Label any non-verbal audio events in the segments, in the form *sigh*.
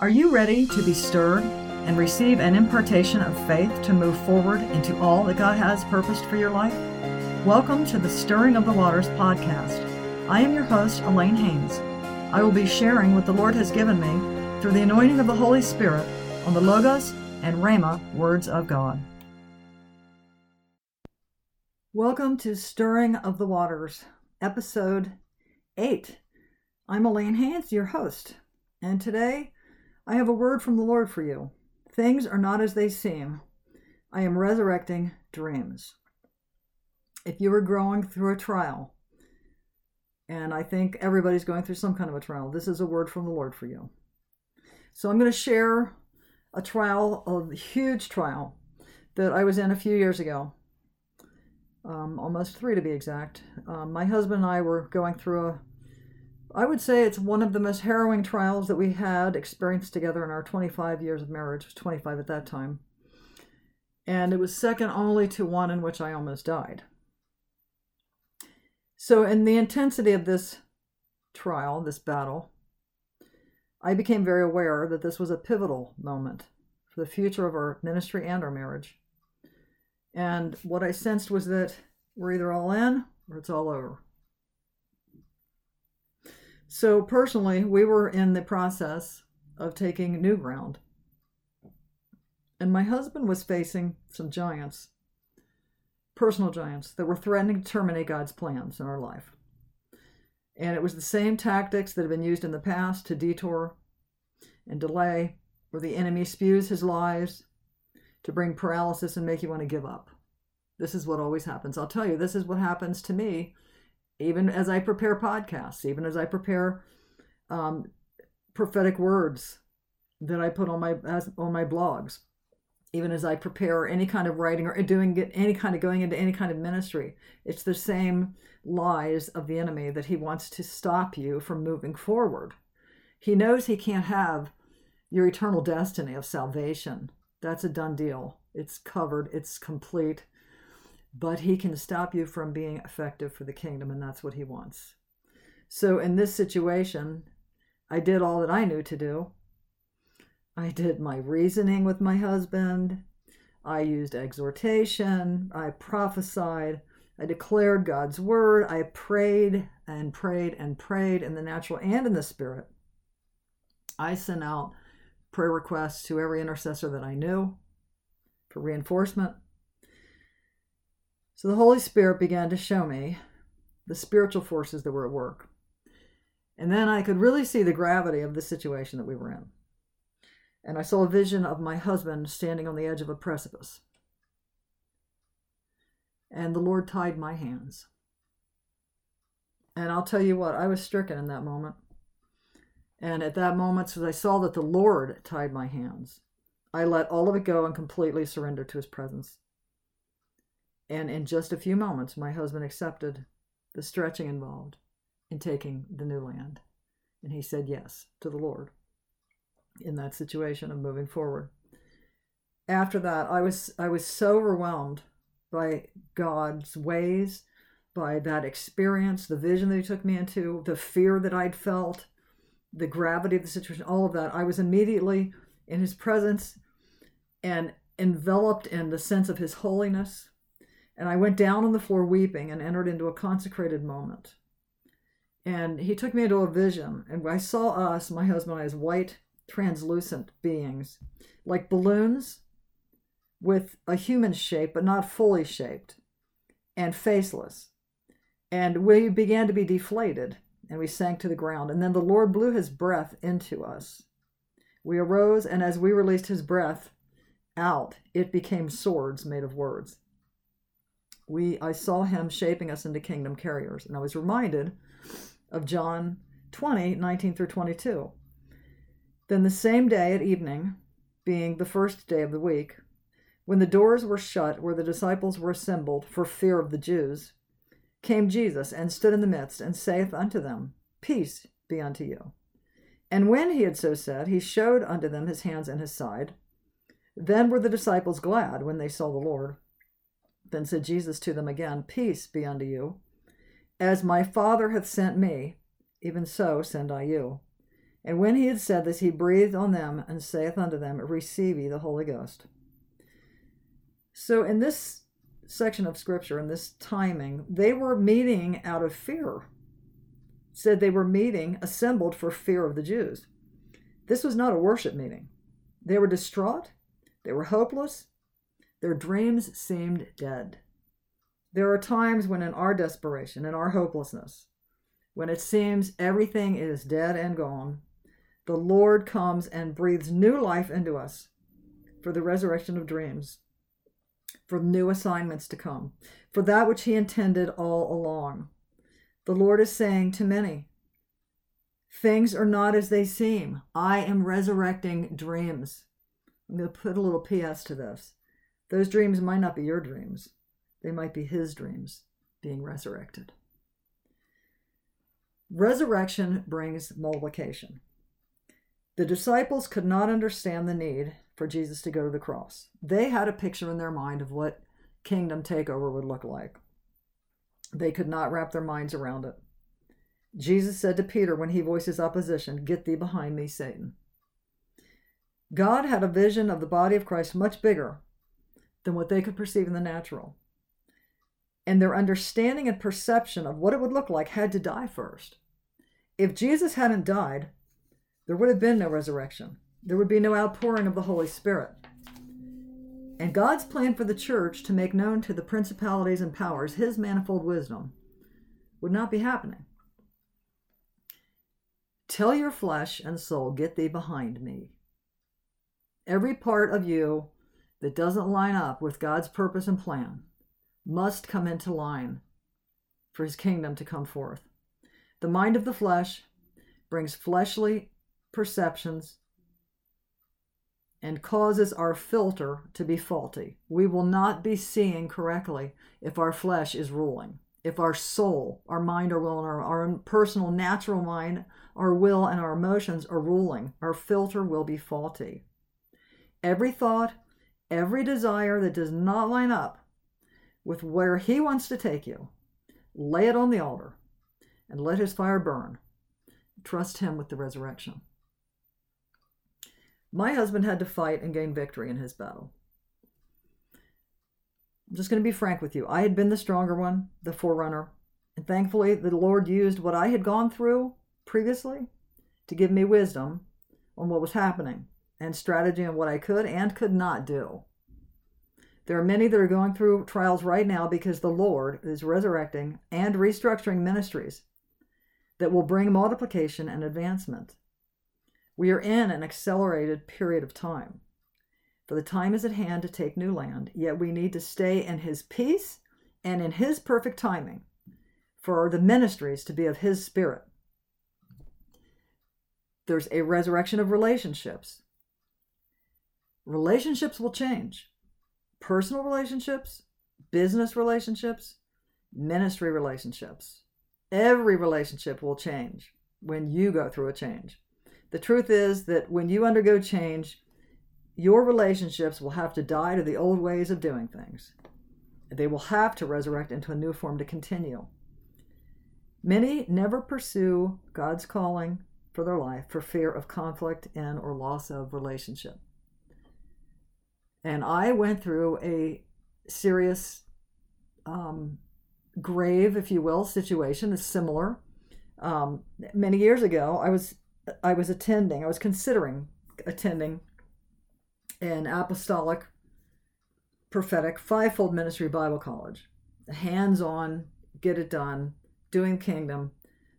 Are you ready to be stirred and receive an impartation of faith to move forward into all that God has purposed for your life? Welcome to the Stirring of the Waters podcast. I am your host, Alane Haynes. I will be sharing what the Lord has given me through the anointing of the Holy Spirit on the Logos and Rhema words of God. Welcome to Stirring of the Waters, episode 8. I'm Alane Haynes, your host, and today I have a word from the Lord for you. Things are not as they seem. I am resurrecting dreams. If you are growing through a trial, and I think everybody's going through some kind of a trial, this is a word from the Lord for you. So I'm going to share a trial, a huge trial that I was in a few years ago, um, almost three to be exact. Um, my husband and I were going through a I would say it's one of the most harrowing trials that we had experienced together in our 25 years of marriage. Was 25 at that time. And it was second only to one in which I almost died. So, in the intensity of this trial, this battle, I became very aware that this was a pivotal moment for the future of our ministry and our marriage. And what I sensed was that we're either all in or it's all over. So, personally, we were in the process of taking new ground. And my husband was facing some giants, personal giants, that were threatening to terminate God's plans in our life. And it was the same tactics that have been used in the past to detour and delay, where the enemy spews his lies to bring paralysis and make you want to give up. This is what always happens. I'll tell you, this is what happens to me even as I prepare podcasts, even as I prepare um, prophetic words that I put on my as, on my blogs, even as I prepare any kind of writing or doing any kind of going into any kind of ministry, it's the same lies of the enemy that he wants to stop you from moving forward. He knows he can't have your eternal destiny of salvation. That's a done deal. It's covered. It's complete but he can stop you from being effective for the kingdom, and that's what he wants. So, in this situation, I did all that I knew to do. I did my reasoning with my husband. I used exhortation. I prophesied. I declared God's word. I prayed and prayed and prayed in the natural and in the spirit. I sent out prayer requests to every intercessor that I knew for reinforcement. So the Holy Spirit began to show me the spiritual forces that were at work. And then I could really see the gravity of the situation that we were in. And I saw a vision of my husband standing on the edge of a precipice. And the Lord tied my hands. And I'll tell you what, I was stricken in that moment. And at that moment, as I saw that the Lord tied my hands, I let all of it go and completely surrendered to his presence. And in just a few moments, my husband accepted the stretching involved in taking the new land. And he said yes to the Lord in that situation of moving forward. After that, I was I was so overwhelmed by God's ways, by that experience, the vision that he took me into, the fear that I'd felt, the gravity of the situation, all of that. I was immediately in his presence and enveloped in the sense of his holiness and I went down on the floor weeping and entered into a consecrated moment. And he took me into a vision, and I saw us, my husband and I, as white, translucent beings, like balloons with a human shape, but not fully shaped, and faceless. And we began to be deflated, and we sank to the ground. And then the Lord blew his breath into us. We arose, and as we released his breath out, it became swords made of words we I saw him shaping us into kingdom carriers. And I was reminded of John 20, 19 through 22. Then the same day at evening, being the first day of the week, when the doors were shut where the disciples were assembled for fear of the Jews, came Jesus and stood in the midst and saith unto them, Peace be unto you. And when he had so said, he showed unto them his hands and his side. Then were the disciples glad when they saw the Lord. Then said Jesus to them again, Peace be unto you. As my Father hath sent me, even so send I you. And when he had said this, he breathed on them and saith unto them, Receive ye the Holy Ghost. So, in this section of scripture, in this timing, they were meeting out of fear. Said they were meeting, assembled for fear of the Jews. This was not a worship meeting. They were distraught, they were hopeless, their dreams seemed dead. There are times when, in our desperation, in our hopelessness, when it seems everything is dead and gone, the Lord comes and breathes new life into us for the resurrection of dreams, for new assignments to come, for that which He intended all along. The Lord is saying to many, Things are not as they seem. I am resurrecting dreams. I'm going to put a little PS to this. Those dreams might not be your dreams, they might be His dreams being resurrected. Resurrection brings multiplication. The disciples could not understand the need for Jesus to go to the cross. They had a picture in their mind of what kingdom takeover would look like. They could not wrap their minds around it. Jesus said to Peter when he voices opposition, Get thee behind me, Satan. God had a vision of the body of Christ much bigger than what they could perceive in the natural. And their understanding and perception of what it would look like had to die first. If Jesus hadn't died, there would have been no resurrection. There would be no outpouring of the Holy Spirit. And God's plan for the church to make known to the principalities and powers his manifold wisdom would not be happening. Tell your flesh and soul, get thee behind me. Every part of you that doesn't line up with God's purpose and plan must come into line for his kingdom to come forth. The mind of the flesh brings fleshly perceptions and causes our filter to be faulty. We will not be seeing correctly if our flesh is ruling. If our soul, our mind, our will, and our, our personal natural mind, our will, and our emotions are ruling, our filter will be faulty. Every thought, every desire that does not line up with where He wants to take you, lay it on the altar and let His fire burn. Trust Him with the resurrection. My husband had to fight and gain victory in his battle. I'm just going to be frank with you. I had been the stronger one, the forerunner, and thankfully the Lord used what I had gone through previously to give me wisdom on what was happening and strategy on what I could and could not do. There are many that are going through trials right now because the Lord is resurrecting and restructuring ministries that will bring multiplication and advancement. We are in an accelerated period of time. For the time is at hand to take new land, yet we need to stay in His peace and in His perfect timing for the ministries to be of His Spirit. There's a resurrection of relationships. Relationships will change personal relationships, business relationships, ministry relationships. Every relationship will change when you go through a change. The truth is that when you undergo change, your relationships will have to die to the old ways of doing things. They will have to resurrect into a new form to continue. Many never pursue God's calling for their life for fear of conflict in or loss of relationship. And I went through a serious, um, grave, if you will, situation that's similar. Um, many years ago, I was I was attending, I was considering attending an apostolic, prophetic, fivefold ministry Bible college, hands on, get it done, doing kingdom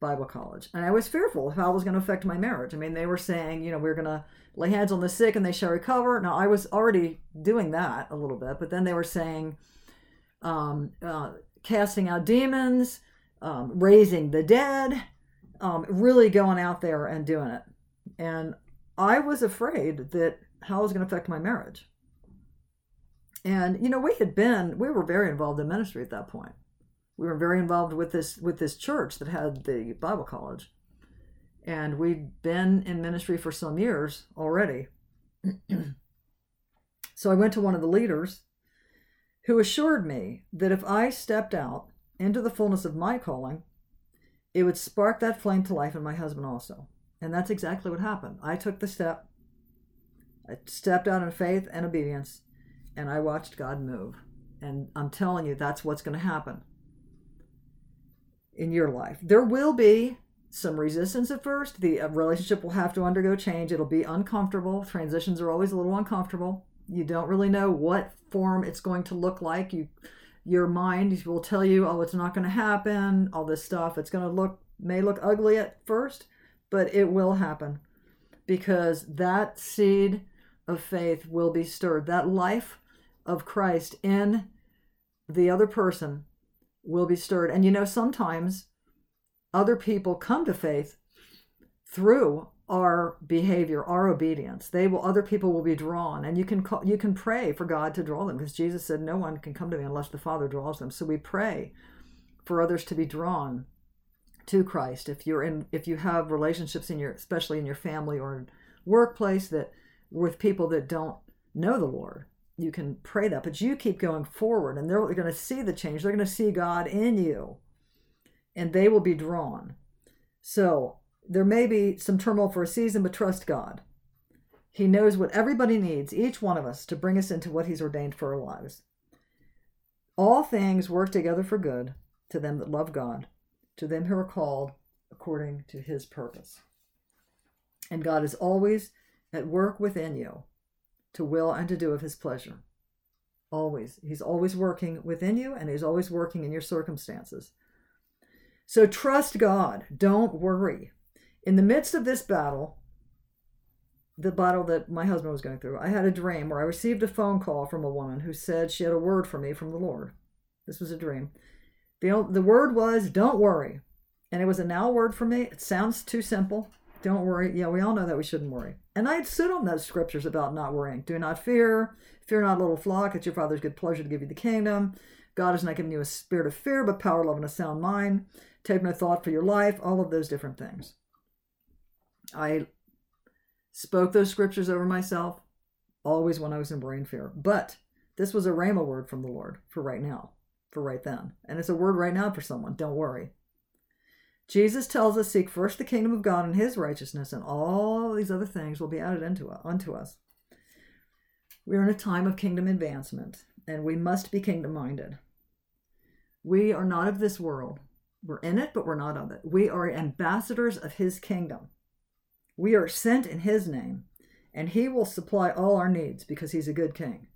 Bible college. And I was fearful of how it was going to affect my marriage. I mean, they were saying, you know, we are going to lay hands on the sick and they shall recover. Now, I was already doing that a little bit, but then they were saying, um, uh, casting out demons, um, raising the dead, um, really going out there and doing it. And I was afraid that how it was going to affect my marriage. And you know, we had been we were very involved in ministry at that point. We were very involved with this with this church that had the Bible college. And we'd been in ministry for some years already. *clears throat* so I went to one of the leaders who assured me that if I stepped out into the fullness of my calling, it would spark that flame to life in my husband also. And that's exactly what happened. I took the step. I stepped out in faith and obedience, and I watched God move. And I'm telling you, that's what's going to happen in your life. There will be some resistance at first. The uh, relationship will have to undergo change. It'll be uncomfortable. Transitions are always a little uncomfortable. You don't really know what form it's going to look like. You your mind will tell you, "Oh, it's not going to happen." All this stuff. It's going to look may look ugly at first, but it will happen because that seed of faith will be stirred. That life of Christ in the other person will be stirred. And you know, sometimes other people come to faith through our behavior, our obedience. They will other people will be drawn and you can call, you can pray for God to draw them because Jesus said no one can come to me unless the Father draws them. So we pray for others to be drawn to Christ. If you're in if you have relationships in your especially in your family or workplace that with people that don't know the Lord, you can pray that. But you keep going forward and they're going to see the change. They're going to see God in you and they will be drawn. So there may be some turmoil for a season, but trust God. He knows what everybody needs, each one of us, to bring us into what He's ordained for our lives. All things work together for good to them that love God, to them who are called according to His purpose. And God is always at work within you to will and to do of His pleasure. Always. He's always working within you, and He's always working in your circumstances. So trust God. Don't worry. In the midst of this battle, the battle that my husband was going through, I had a dream where I received a phone call from a woman who said she had a word for me from the Lord. This was a dream. The, the word was, don't worry. And it was a now word for me. It sounds too simple. Don't worry. Yeah, we all know that we shouldn't worry. And I had sit on those scriptures about not worrying. Do not fear. Fear not, little flock. It's your Father's good pleasure to give you the kingdom. God has not given you a spirit of fear, but power, love, and a sound mind take no thought for your life, all of those different things. I spoke those scriptures over myself always when I was in brain fear. But this was a Rhema word from the Lord for right now, for right then. And it's a word right now for someone. Don't worry. Jesus tells us, Seek first the kingdom of God and his righteousness, and all these other things will be added into, unto us. We are in a time of kingdom advancement, and we must be kingdom minded. We are not of this world. We're in it, but we're not of it. We are ambassadors of his kingdom. We are sent in his name, and he will supply all our needs because he's a good king.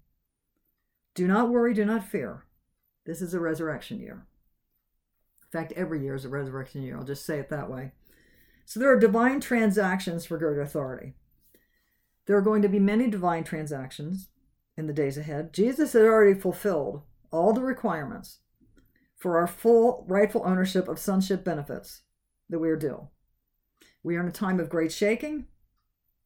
Do not worry, do not fear. This is a resurrection year. In fact, every year is a resurrection year. I'll just say it that way. So there are divine transactions for greater authority. There are going to be many divine transactions in the days ahead. Jesus had already fulfilled all the requirements for our full rightful ownership of sonship benefits that we are due. We are in a time of great shaking.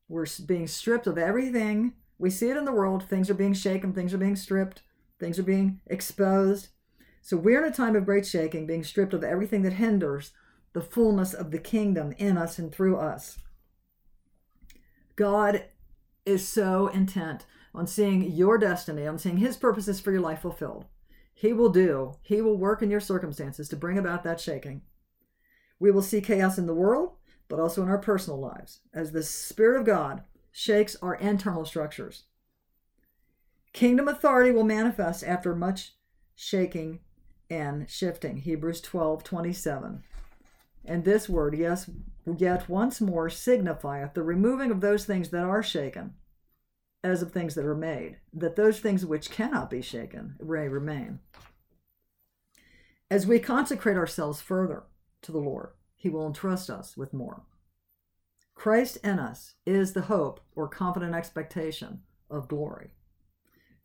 We're being stripped of everything. We see it in the world. Things are being shaken, things are being stripped, things are being exposed. So we're in a time of great shaking, being stripped of everything that hinders the fullness of the kingdom in us and through us. God is so intent on seeing your destiny, on seeing his purposes for your life fulfilled. He will do, He will work in your circumstances to bring about that shaking. We will see chaos in the world, but also in our personal lives, as the Spirit of God shakes our internal structures. Kingdom authority will manifest after much shaking and shifting. Hebrews 12 27. And this word, yes, yet once more signifieth the removing of those things that are shaken, as of things that are made, that those things which cannot be shaken may remain. As we consecrate ourselves further to the Lord, He will entrust us with more. Christ in us is the hope or confident expectation of glory.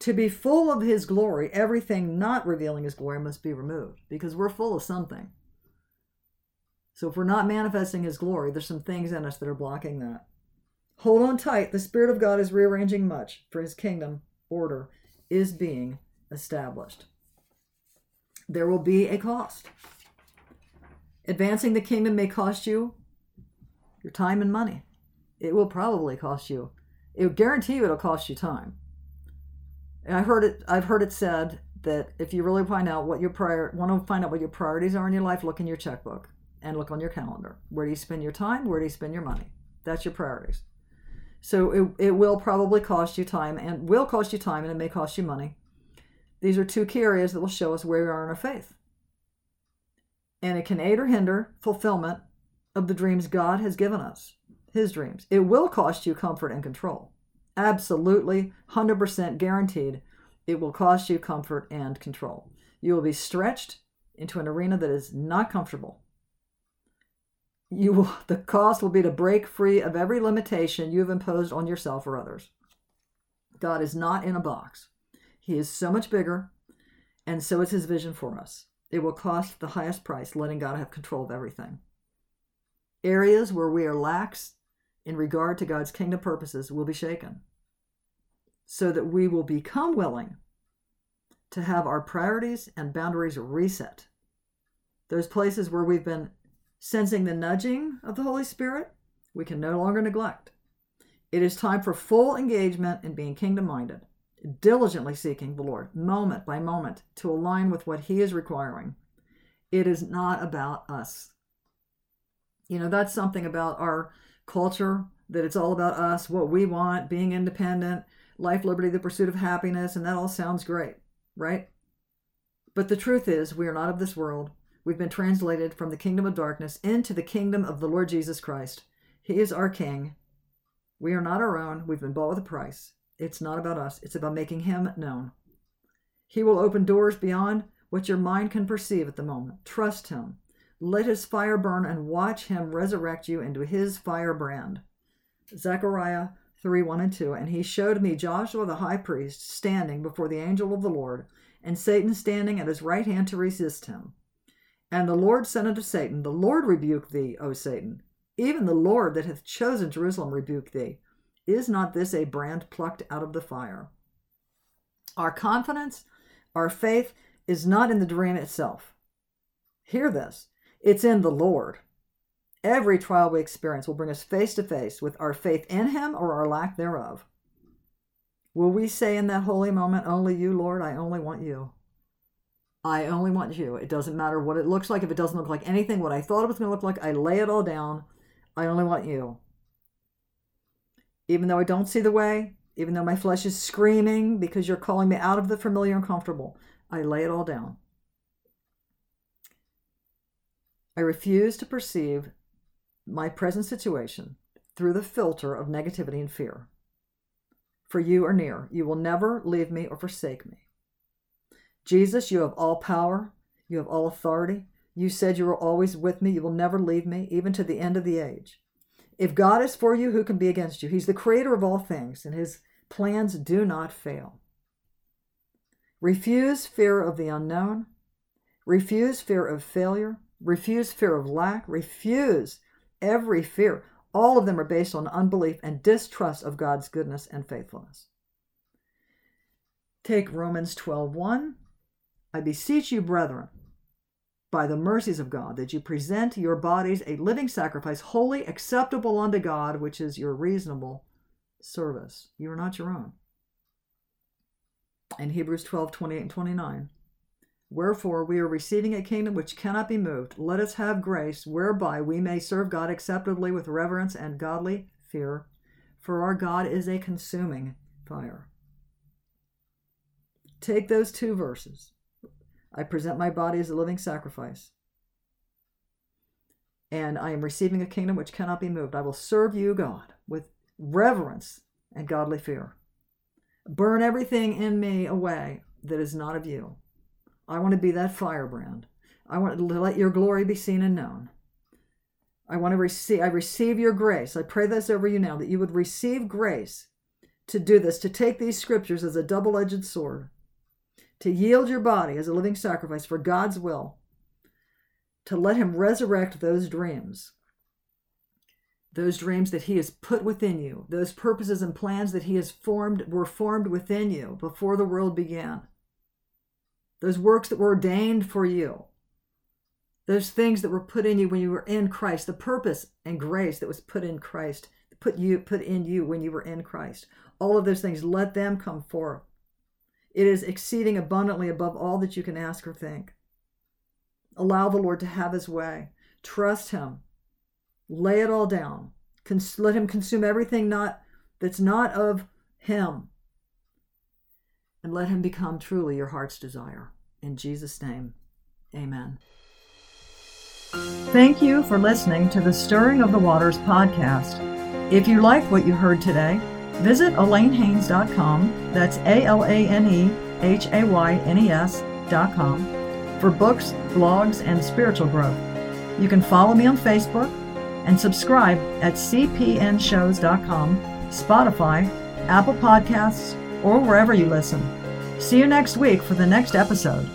To be full of His glory, everything not revealing His glory must be removed because we're full of something. So if we're not manifesting His glory, there's some things in us that are blocking that. Hold on tight. The Spirit of God is rearranging much, for his kingdom order is being established. There will be a cost. Advancing the kingdom may cost you your time and money. It will probably cost you. It will guarantee you it'll cost you time. I heard it I've heard it said that if you really find out what your prior want to find out what your priorities are in your life, look in your checkbook and look on your calendar. Where do you spend your time? Where do you spend your money? That's your priorities. So it, it will probably cost you time and will cost you time and it may cost you money. These are two key areas that will show us where we are in our faith. And it can aid or hinder fulfillment of the dreams God has given us, His dreams. It will cost you comfort and control. Absolutely, 100% guaranteed, it will cost you comfort and control. You will be stretched into an arena that is not comfortable. You will, *laughs* the cost will be to break free of every limitation you have imposed on yourself or others. God is not in a box. He is so much bigger, and so is his vision for us. It will cost the highest price letting God have control of everything. Areas where we are lax in regard to God's kingdom purposes will be shaken so that we will become willing to have our priorities and boundaries reset. Those places where we've been sensing the nudging of the Holy Spirit, we can no longer neglect. It is time for full engagement in being kingdom minded, diligently seeking the Lord, moment by moment, to align with what He is requiring. It is not about us. You know, that's something about our culture that it's all about us, what we want, being independent, life, liberty, the pursuit of happiness, and that all sounds great, right? But the truth is, we are not of this world. We've been translated from the kingdom of darkness into the kingdom of the Lord Jesus Christ. He is our King. We are not our own. We've been bought with a price. It's not about us, it's about making Him known. He will open doors beyond what your mind can perceive at the moment. Trust Him. Let His fire burn and watch Him resurrect you into His firebrand. Zechariah 3 1 and 2. And he showed me Joshua the high priest standing before the angel of the Lord, and Satan standing at his right hand to resist him. And the Lord said unto Satan, The Lord rebuke thee, O Satan. Even the Lord that hath chosen Jerusalem rebuke thee. Is not this a brand plucked out of the fire? Our confidence, our faith, is not in the dream itself. Hear this it's in the Lord. Every trial we experience will bring us face to face with our faith in Him or our lack thereof. Will we say in that holy moment, Only you, Lord, I only want you? I only want you. It doesn't matter what it looks like. If it doesn't look like anything, what I thought it was going to look like, I lay it all down. I only want you. Even though I don't see the way, even though my flesh is screaming because you're calling me out of the familiar and comfortable, I lay it all down. I refuse to perceive my present situation through the filter of negativity and fear. For you are near. You will never leave me or forsake me. Jesus, you have all power. You have all authority. You said you were always with me. You will never leave me, even to the end of the age. If God is for you, who can be against you? He's the creator of all things, and his plans do not fail. Refuse fear of the unknown. Refuse fear of failure. Refuse fear of lack. Refuse every fear. All of them are based on unbelief and distrust of God's goodness and faithfulness. Take Romans 12:1. I beseech you, brethren, by the mercies of God, that you present your bodies a living sacrifice, wholly acceptable unto God, which is your reasonable service. You are not your own. In Hebrews 12, 28 and 29. Wherefore, we are receiving a kingdom which cannot be moved. Let us have grace whereby we may serve God acceptably with reverence and godly fear, for our God is a consuming fire. Take those two verses. I present my body as a living sacrifice, and I am receiving a kingdom which cannot be moved. I will serve you, God, with reverence and godly fear. Burn everything in me away that is not of you I want to be that firebrand. I want to let your glory be seen and known. I want to receive I receive your grace. I pray this over you now that you would receive grace to do this, to take these scriptures as a double-edged sword, to yield your body as a living sacrifice for God's will, to let him resurrect those dreams. Those dreams that he has put within you, those purposes and plans that he has formed were formed within you before the world began those works that were ordained for you, those things that were put in you when you were in Christ, the purpose and grace that was put in Christ, put you put in you when you were in Christ. All of those things, let them come forth. It is exceeding abundantly above all that you can ask or think. Allow the Lord to have his way. Trust him. Lay it all down. Cons- let him consume everything not that's not of him. And let him become truly your heart's desire. In Jesus' name, amen. Thank you for listening to the Stirring of the Waters podcast. If you like what you heard today, visit AlaneHaynes.com. That's A L A N E H A Y N E S.com for books, blogs, and spiritual growth. You can follow me on Facebook and subscribe at cpnshows.com, Spotify, Apple Podcasts, or wherever you listen. See you next week for the next episode.